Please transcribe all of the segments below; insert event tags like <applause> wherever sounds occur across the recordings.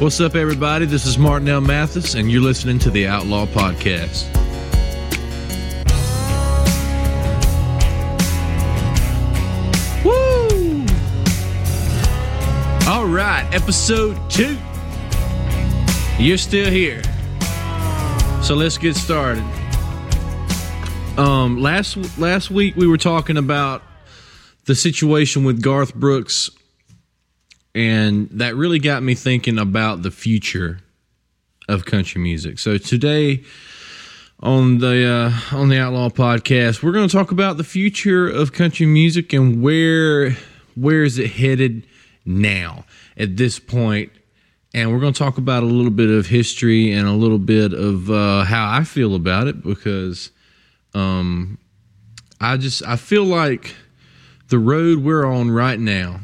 What's up, everybody? This is Martin L. Mathis, and you're listening to the Outlaw Podcast. Woo! All right, episode two. You're still here. So let's get started. Um, last last week we were talking about the situation with Garth Brooks and that really got me thinking about the future of country music. So today on the uh, on the Outlaw podcast, we're going to talk about the future of country music and where where is it headed now at this point. And we're going to talk about a little bit of history and a little bit of uh, how I feel about it because um, I just I feel like the road we're on right now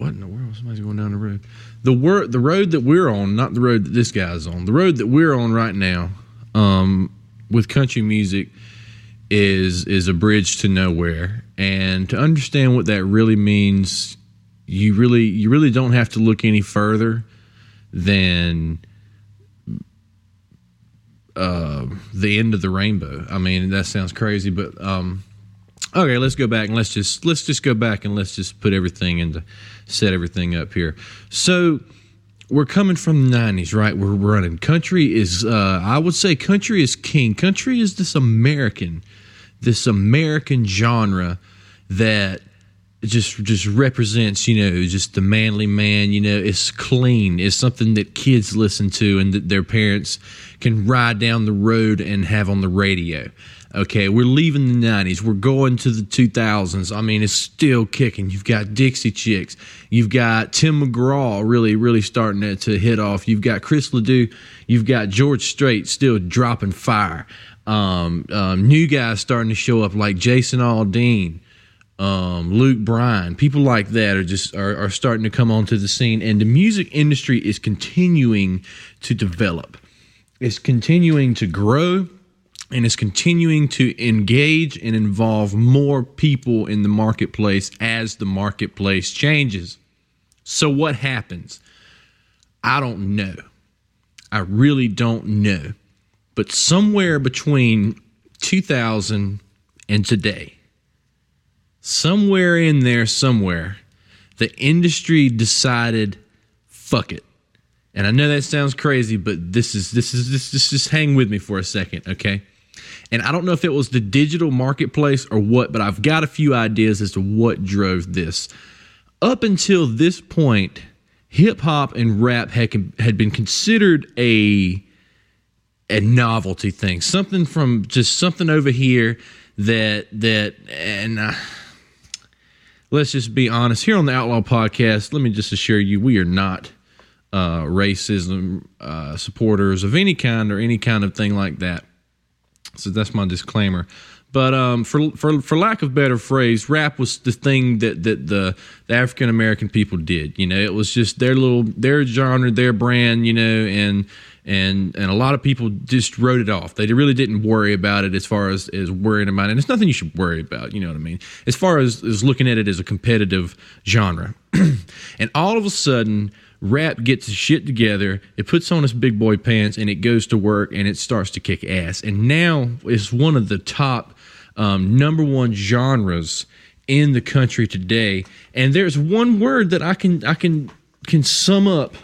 what in the world? Somebody's going down the road. The wor- the road that we're on, not the road that this guy's on. The road that we're on right now, um, with country music, is is a bridge to nowhere. And to understand what that really means, you really you really don't have to look any further than uh, the end of the rainbow. I mean, that sounds crazy, but um, okay, let's go back and let's just let's just go back and let's just put everything into set everything up here. So we're coming from the 90s, right? We're running. Country is, uh, I would say, country is king. Country is this American, this American genre that just just represents you know just the manly man you know it's clean it's something that kids listen to and that their parents can ride down the road and have on the radio Okay, we're leaving the 90s. We're going to the 2000s. I mean, it's still kicking. You've got Dixie Chicks. You've got Tim McGraw really, really starting to, to hit off. You've got Chris Ledoux. You've got George Strait still dropping fire. Um, um, new guys starting to show up like Jason Aldean, um, Luke Bryan. People like that are just are, are starting to come onto the scene, and the music industry is continuing to develop. It's continuing to grow and is continuing to engage and involve more people in the marketplace as the marketplace changes. So, what happens? I don't know. I really don't know. But somewhere between 2000 and today, somewhere in there, somewhere, the industry decided, fuck it. And I know that sounds crazy, but this is this is this, just hang with me for a second, okay? And I don't know if it was the digital marketplace or what, but I've got a few ideas as to what drove this. Up until this point, hip hop and rap had, had been considered a a novelty thing, something from just something over here that that and uh, let's just be honest here on the Outlaw Podcast. Let me just assure you, we are not uh, racism uh, supporters of any kind or any kind of thing like that. So that's my disclaimer. But um, for for for lack of better phrase, rap was the thing that that the, the African American people did. You know, it was just their little their genre, their brand. You know, and and and a lot of people just wrote it off. They really didn't worry about it as far as as worrying about it. And it's nothing you should worry about. You know what I mean? As far as as looking at it as a competitive genre, <clears throat> and all of a sudden Rap gets his shit together, it puts on its big boy pants, and it goes to work and it starts to kick ass. And now it's one of the top um, number one genres in the country today. And there's one word that I can I can can sum up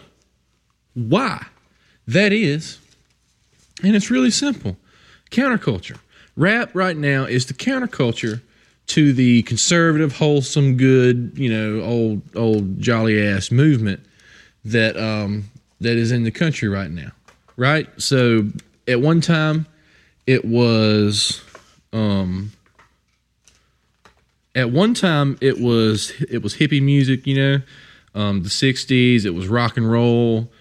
why that is, and it's really simple: counterculture. Rap right now is the counterculture to the conservative, wholesome, good, you know, old old jolly ass movement that um, that is in the country right now, right? So at one time, it was um, at one time it was it was hippie music, you know, um, the '60s. It was rock and roll.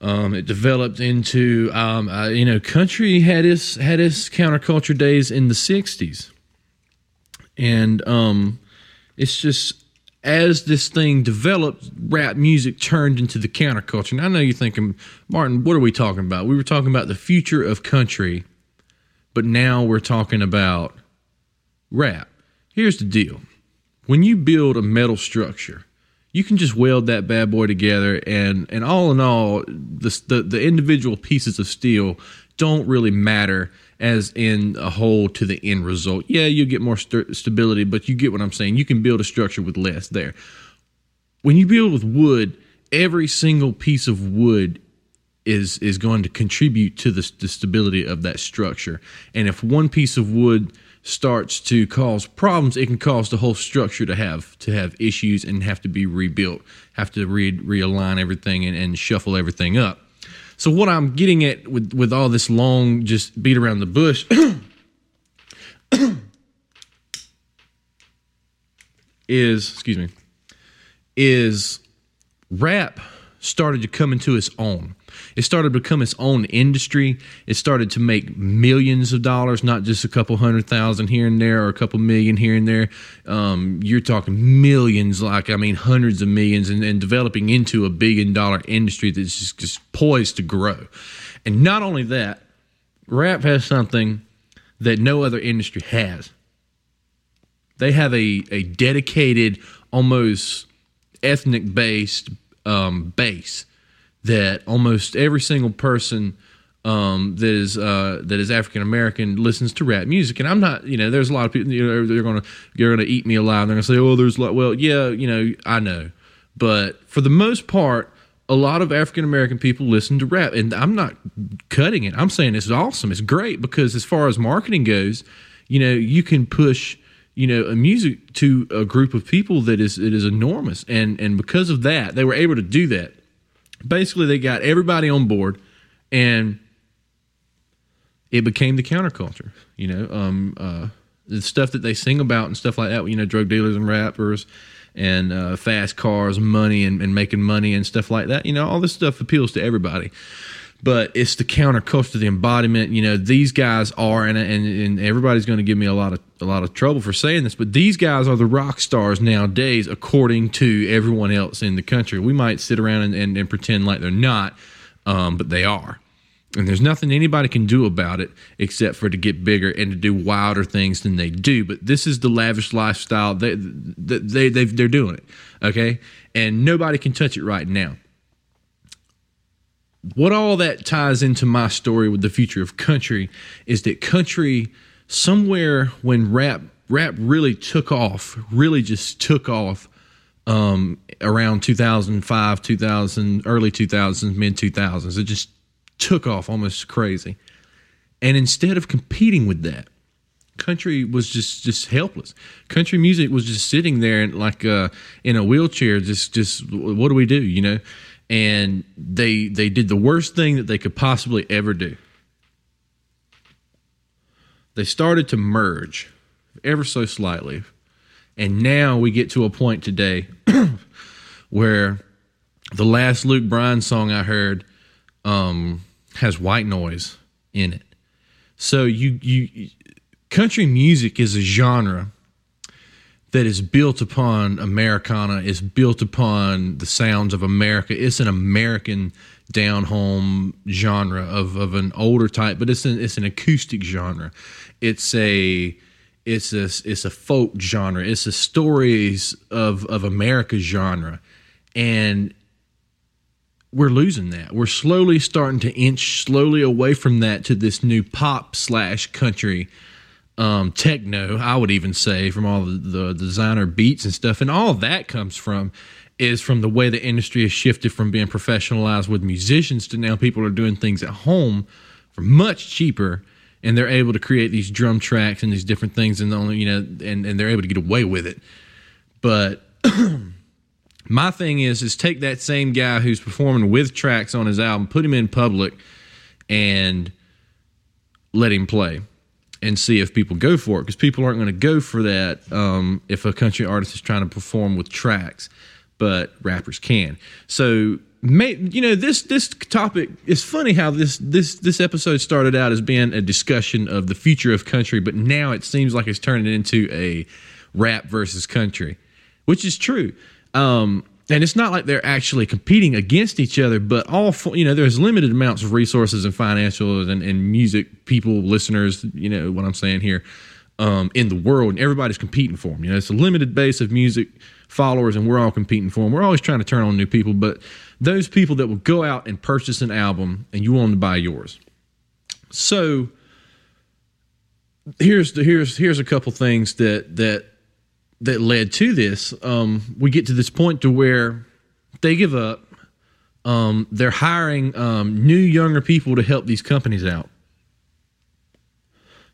Um, it developed into um, uh, you know country had its had its counterculture days in the '60s, and um, it's just as this thing developed, rap music turned into the counterculture. And I know you're thinking, Martin, what are we talking about? We were talking about the future of country, but now we're talking about rap. Here's the deal when you build a metal structure, you can just weld that bad boy together and and all in all the the, the individual pieces of steel don't really matter as in a whole to the end result. Yeah you get more st- stability but you get what i'm saying. You can build a structure with less there. When you build with wood every single piece of wood is is going to contribute to the, the stability of that structure. And if one piece of wood starts to cause problems, it can cause the whole structure to have to have issues and have to be rebuilt, have to re- realign everything and, and shuffle everything up. So what I'm getting at with with all this long just beat around the bush <clears throat> is excuse me is rap started to come into its own. It started to become its own industry. It started to make millions of dollars, not just a couple hundred thousand here and there or a couple million here and there. Um, you're talking millions, like, I mean, hundreds of millions, and, and developing into a billion dollar industry that's just, just poised to grow. And not only that, rap has something that no other industry has. They have a, a dedicated, almost ethnic based um, base that almost every single person um, that is uh, that is African American listens to rap music, and I'm not, you know, there's a lot of people, you know, they're gonna they're gonna eat me alive. They're gonna say, oh, there's like, well, yeah, you know, I know, but for the most part, a lot of African American people listen to rap, and I'm not cutting it. I'm saying it's awesome, it's great because as far as marketing goes, you know, you can push you know a music to a group of people that is it is enormous. And and because of that they were able to do that basically they got everybody on board and it became the counterculture you know um, uh, the stuff that they sing about and stuff like that you know drug dealers and rappers and uh, fast cars money and, and making money and stuff like that you know all this stuff appeals to everybody but it's the counterculture, the embodiment. You know, these guys are, and and, and everybody's going to give me a lot of a lot of trouble for saying this, but these guys are the rock stars nowadays, according to everyone else in the country. We might sit around and, and, and pretend like they're not, um, but they are. And there's nothing anybody can do about it except for to get bigger and to do wilder things than they do. But this is the lavish lifestyle. They, they, they, they're doing it. Okay. And nobody can touch it right now what all that ties into my story with the future of country is that country somewhere when rap rap really took off, really just took off um, around 2005, 2000, early 2000s, mid 2000s. It just took off almost crazy. And instead of competing with that, country was just just helpless. Country music was just sitting there like uh, in a wheelchair, just just what do we do, you know? and they they did the worst thing that they could possibly ever do. They started to merge ever so slightly. And now we get to a point today <clears throat> where the last Luke Bryan song I heard um, has white noise in it. So you you country music is a genre that is built upon Americana, is built upon the sounds of America. It's an American down home genre of, of an older type, but it's an it's an acoustic genre. It's a it's a it's a folk genre. It's a stories of of America genre, and we're losing that. We're slowly starting to inch slowly away from that to this new pop slash country um, techno, I would even say, from all the, the designer beats and stuff. And all that comes from is from the way the industry has shifted from being professionalized with musicians to now people are doing things at home for much cheaper and they're able to create these drum tracks and these different things and only you know and, and they're able to get away with it. But <clears throat> my thing is is take that same guy who's performing with tracks on his album put him in public and let him play and see if people go for it because people aren't going to go for that um, if a country artist is trying to perform with tracks, but rappers can. So, you know, this this topic is funny how this this this episode started out as being a discussion of the future of country, but now it seems like it's turning into a rap versus country, which is true. Um, and it's not like they're actually competing against each other, but all for, you know, there's limited amounts of resources and financial and, and music people, listeners. You know what I'm saying here um, in the world, and everybody's competing for them. You know, it's a limited base of music followers and we're all competing for them. We're always trying to turn on new people, but those people that will go out and purchase an album and you want them to buy yours. So here's the, here's here's a couple things that that that led to this. Um, we get to this point to where they give up. Um, they're hiring um, new younger people to help these companies out,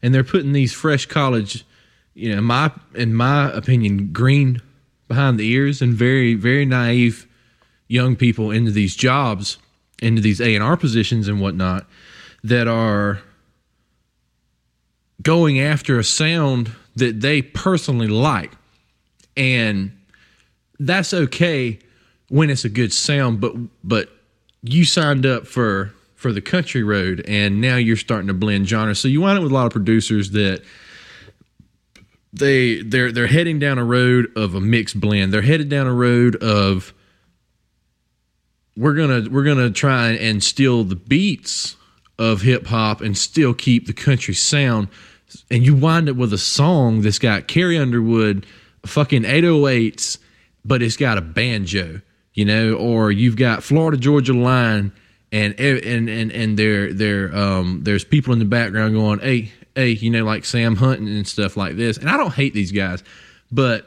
and they're putting these fresh college, you know, my in my opinion, green behind the ears and very very naive young people into these jobs, into these A and R positions and whatnot that are going after a sound that they personally like. And that's okay when it's a good sound, but but you signed up for for the country road and now you're starting to blend genres. So you wind up with a lot of producers that they they're they're heading down a road of a mixed blend. They're headed down a road of we're gonna we're gonna try and steal the beats of hip hop and still keep the country sound. And you wind up with a song that's got Carrie Underwood, fucking 808s, but it's got a banjo, you know, or you've got Florida Georgia Line and and and and there there um there's people in the background going, hey hey, you know, like Sam Hunting and stuff like this. And I don't hate these guys, but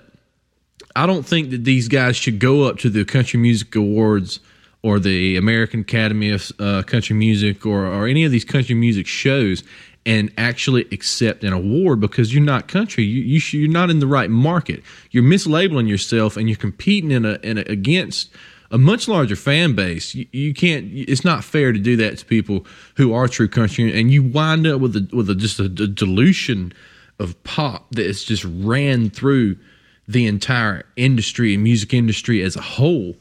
I don't think that these guys should go up to the Country Music Awards or the American Academy of uh, Country Music or, or any of these country music shows and actually accept an award because you're not country. You, you you're not in the right market. You're mislabeling yourself and you're competing in a, in a against a much larger fan base. You, you, can't. It's not fair to do that to people who are true country, and you wind up with a, with a, just a, a dilution of pop that is just ran through the entire industry and music industry as a whole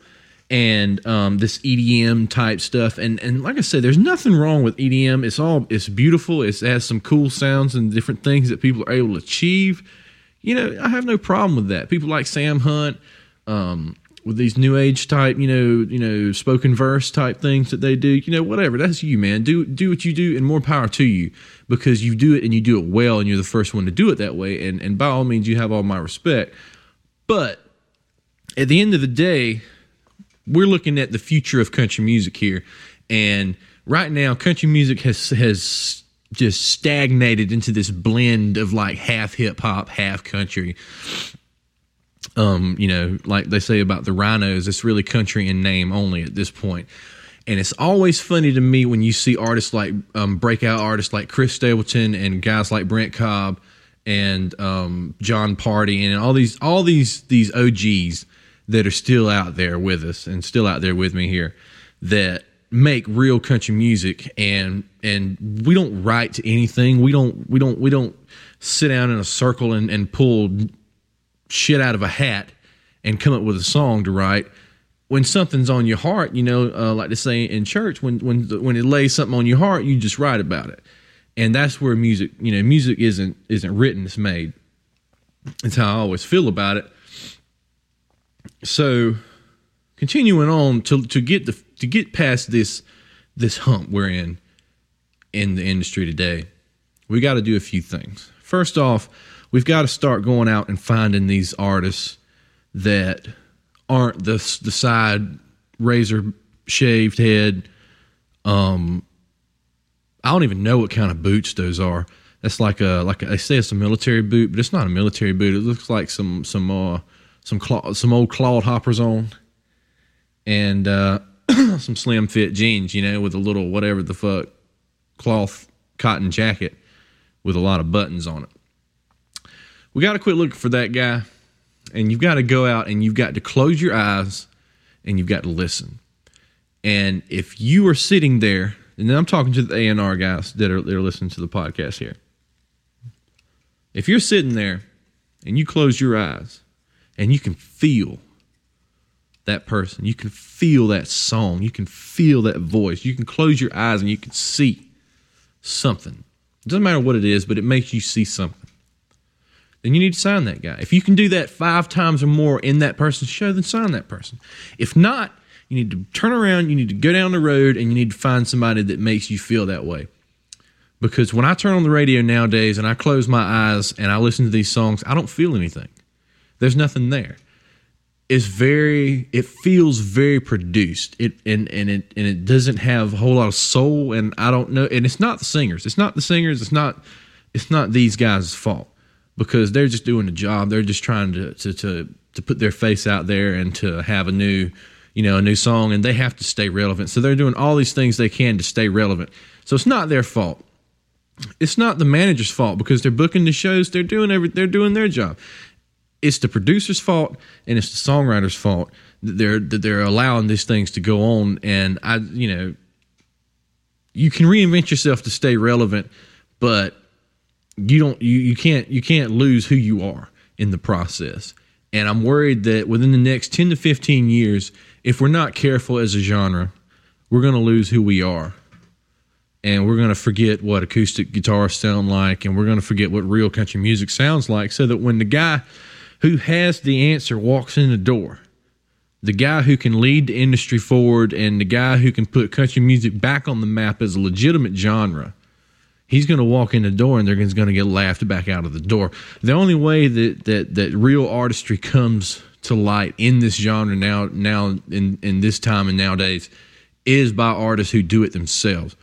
and um, this EDM type stuff. And and like I said, there's nothing wrong with EDM. It's all it's beautiful. It's, it has some cool sounds and different things that people are able to achieve. You know, I have no problem with that. People like Sam Hunt, um, with these new age type, you know, you know, spoken verse type things that they do. You know, whatever. That's you, man. Do do what you do, and more power to you because you do it and you do it well, and you're the first one to do it that way. And and by all means, you have all my respect. But at the end of the day, we're looking at the future of country music here, and right now, country music has has just stagnated into this blend of like half hip hop, half country. Um, you know, like they say about the RINOs, it's really country in name only at this point. And it's always funny to me when you see artists like um, breakout artists like Chris Stapleton and guys like Brent Cobb and um, Jon Pardi and all these all these these OGs that are still out there with us and still out there with me here that make real country music and and we don't write to anything we don't we don't we don't sit down in a circle and, and pull shit out of a hat and come up with a song to write when something's on your heart you know uh, like they say in church when when when it lays something on your heart you just write about it. And that's where music you know music isn't isn't written it's made. It's how i always feel about it. So continuing on to to get the to get past this this hump we're in in the industry today, we got to do a few things. First off, we've got to start going out and finding these artists that aren't the the side razor shaved head. Um, I don't even know what kind of boots those are. That's like a like a, they say it's a military boot, but it's not a military boot. It looks like some some uh, some claw, some old clawed hoppers on, and uh, <clears throat> some slim fit jeans, you know, with a little whatever the fuck cloth cotton jacket with a lot of buttons on it. We got to quit looking for that guy, and you've got to go out and you've got to close your eyes and you've got to listen. And if you are sitting there, and then I'm talking to the A and R guys that are that are listening to the podcast here. If you're sitting there and you close your eyes and you can feel that person. You can feel that song. You can feel that voice. You can close your eyes and you can see something. It doesn't matter what it is, but it makes you see something. Then you need to sign that guy. If you can do that five times or more in that person's show, then sign that person. If not, you need to turn around, you need to go down the road, and you need to find somebody that makes you feel that way. Because when I turn on the radio nowadays and I close my eyes and I listen to these songs, I don't feel anything. There's nothing there. is very it feels very produced it and and it and it doesn't have a whole lot of soul and i don't know and it's not the singers it's not the singers it's not it's not these guys' fault because they're just doing the job. They're just trying to to to, to put their face out there and to have a new you know a new song and they have to stay relevant. So they're doing all these things they can to stay relevant. So it's not their fault. It's not the manager's fault because they're booking the shows. They're doing every they're doing their job. It's the producer's fault and it's the songwriter's fault that they're that they're allowing these things to go on. And i you know you can reinvent yourself to stay relevant but you don't you, you can't you can't lose who you are in the process and i'm worried that within the next 10 to 15 years if we're not careful as a genre we're going to lose who we are and we're going to forget what acoustic guitars sound like and we're going to forget what real country music sounds like so that when the guy who has the answer walks in the door. The guy who can lead the industry forward and the guy who can put country music back on the map as a legitimate genre. He's going to walk in the door and they're going to get laughed back out of the door. The only way that, that, that real artistry comes to light in this genre now, now in, in this time and nowadays is by artists who do it themselves.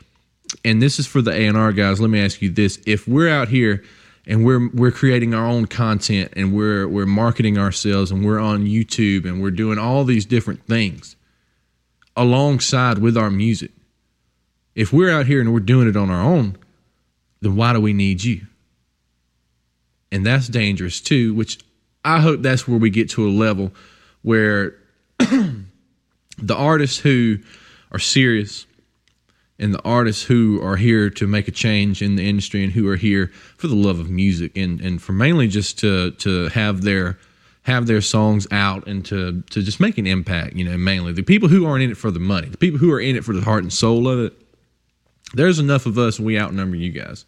And this is for the A&R guys. Let me ask you this. If we're out here – and we're we're creating our own content and we're we're marketing ourselves and we're on YouTube and we're doing all these different things alongside with our music. If we're out here and we're doing it on our own, then why do we need you? And that's dangerous too, which I hope that's where we get to a level where <clears throat> the artists who are serious and the artists who are here to make a change in the industry and who are here for the love of music and and for mainly just to to have their have their songs out and to to just make an impact you know mainly the people who aren't in it for the money the people who are in it for the heart and soul of it there's enough of us and we outnumber you guys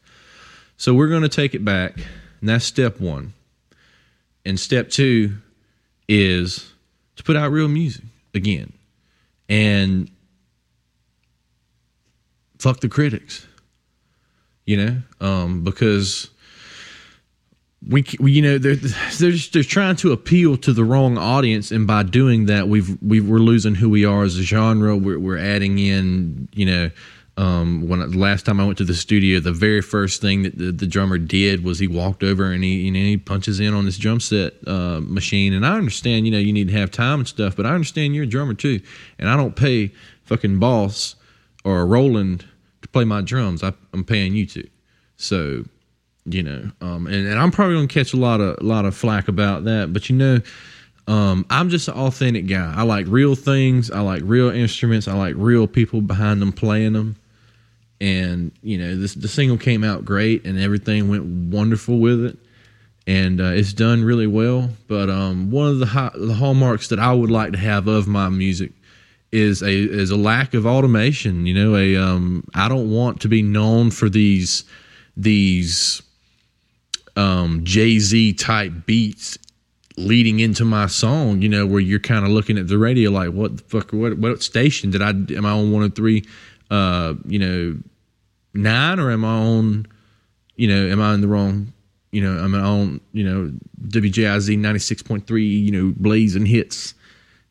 so we're going to take it back and that's step one and step two is to put out real music again and fuck the critics, you know, um, because we, we, you know, they're they're just they're trying to appeal to the wrong audience, and by doing that, we've we we're losing who we are as a genre. We're we're adding in, you know. Um, when the last time I went to the studio, the very first thing that the, the drummer did was he walked over and he he punches in on this drum set uh, machine. And I understand, you know, you need to have time and stuff, but I understand you're a drummer too, and I don't pay fucking boss or Roland to play my drums. I, am paying you to. So, you know, um, and, and I'm probably gonna catch a lot of a lot of flack about that. But you know, um, I'm just an authentic guy. I like real things. I like real instruments. I like real people behind them playing them. And you know, this the single came out great, and everything went wonderful with it, and uh, it's done really well. But um, one of the the hallmarks that I would like to have of my music is a is a lack of automation. You know, a um, I don't want to be known for these these um, Jay Z type beats leading into my song. You know, where you're kind of looking at the radio like, what the fuck? What what station did I am I on one of three? Uh, you know, nine or am I on? You know, am I in the wrong? You know, am I on? You know, WJIZ ninety six point three. You know, blazing hits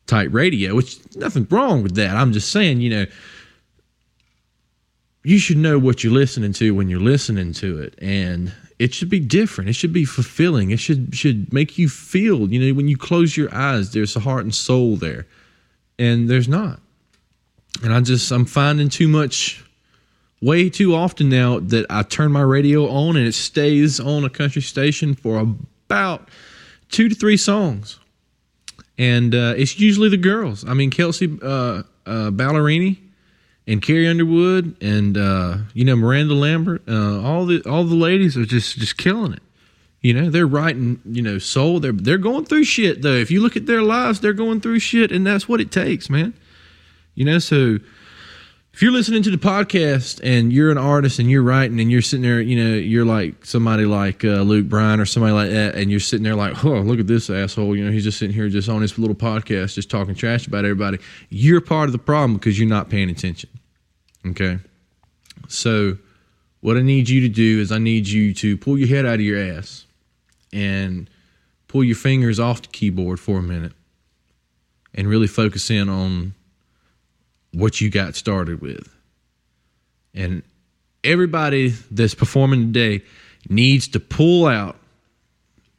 type radio, which nothing wrong with that. I'm just saying, you know, you should know what you're listening to when you're listening to it, and it should be different. It should be fulfilling. It should should make you feel. You know, when you close your eyes, there's a heart and soul there, and there's not. And I just I'm finding too much. Way too often now that I turn my radio on and it stays on a country station for about two to three songs and uh, it's usually the girls. I mean, Kelsea uh, uh, Ballerini and Carrie Underwood, and uh, you know Miranda Lambert. Uh, all the all the ladies are just just killing it. You know, they're writing. You know, soul. They're they're going through shit though. If you look at their lives, they're going through shit, and that's what it takes, man. You know, so if you're listening to the podcast and you're an artist and you're writing and you're sitting there, you know, you're like somebody like uh, Luke Bryan or somebody like that, and you're sitting there like, oh, look at this asshole. You know, he's just sitting here just on his little podcast, just talking trash about everybody. You're part of the problem because you're not paying attention. Okay. So, what I need you to do is I need you to pull your head out of your ass and pull your fingers off the keyboard for a minute and really focus in on what you got started with. And everybody that's performing today needs to pull out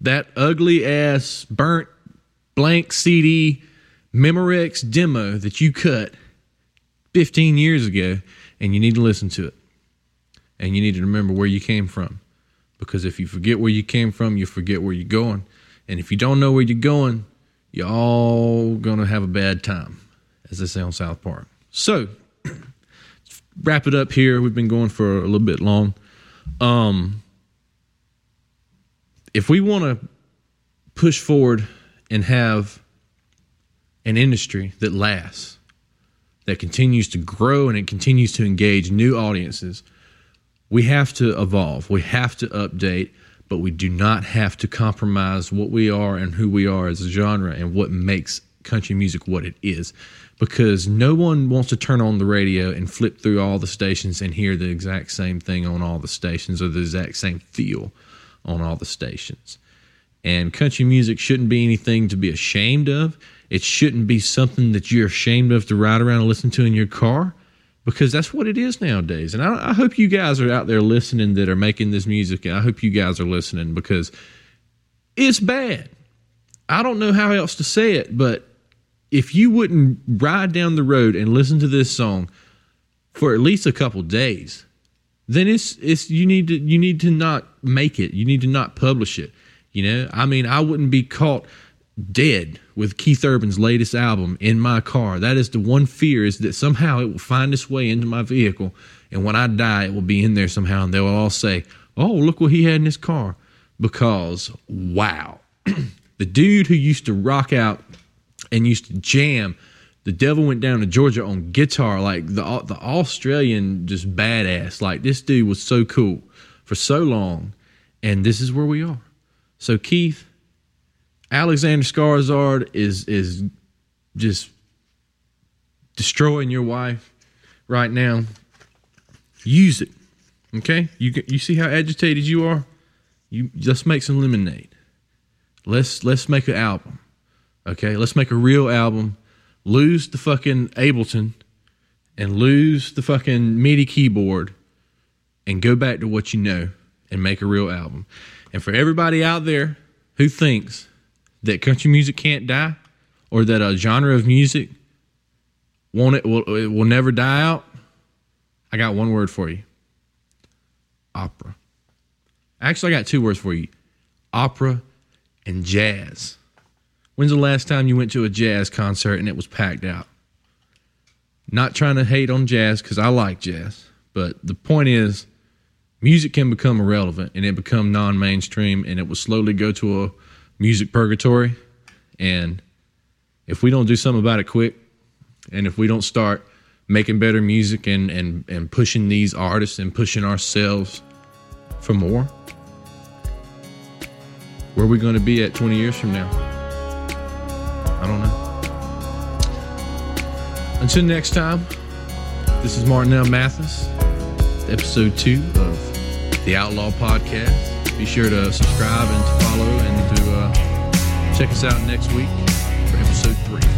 that ugly ass burnt blank CD Memorex demo that you cut 15 years ago and you need to listen to it. And you need to remember where you came from. Because if you forget where you came from, you forget where you're going. And if you don't know where you're going, you're all going to have a bad time, as they say on South Park. So, <clears throat> wrap it up here. We've been going for a little bit long. Um, if we want to push forward and have an industry that lasts, that continues to grow and it continues to engage new audiences, we have to evolve. We have to update, but we do not have to compromise what we are and who we are as a genre and what makes country music what it is. Because no one wants to turn on the radio and flip through all the stations and hear the exact same thing on all the stations or the exact same feel on all the stations. And country music shouldn't be anything to be ashamed of. It shouldn't be something that you're ashamed of to ride around and listen to in your car because that's what it is nowadays. And I, I, hope you guys are out there listening that are making this music. And I hope you guys are listening because it's bad. I don't know how else to say it, but if you wouldn't ride down the road and listen to this song for at least a couple days, then it's it's you need to you need to not make it. You need to not publish it. You know, I mean, I wouldn't be caught dead with Keith Urban's latest album in my car. That is the one fear is that somehow it will find its way into my vehicle, and when I die, it will be in there somehow, and they will all say, "Oh, look what he had in his car," because wow, <clears throat> the dude who used to rock out and used to jam. The devil went down to Georgia on guitar, like the the Australian, just badass. Like this dude was so cool for so long, and this is where we are. So Keith, Alexander Skarsgård is is just destroying your wife right now. Use it, okay? You you see how agitated you are. You let's make some lemonade. Let's let's make an album, okay? Let's make a real album. Lose the fucking Ableton and lose the fucking MIDI keyboard and go back to what you know and make a real album. And for everybody out there who thinks that country music can't die or that a genre of music won't it will, it will never die out, I got one word for you. Opera. Actually, I got two words for you. Opera and jazz. When's the last time you went to a jazz concert and it was packed out? Not trying to hate on jazz because I like jazz, but the point is music can become irrelevant and it become non-mainstream and it will slowly go to a music purgatory and if we don't do something about it quick and if we don't start making better music and and and pushing these artists and pushing ourselves for more where are we going to be at 20 years from now i don't know until next time this is Martin L. Mathis episode 2 of the Outlaw Podcast. Be sure to subscribe and to follow and to uh, check us out next week for episode three.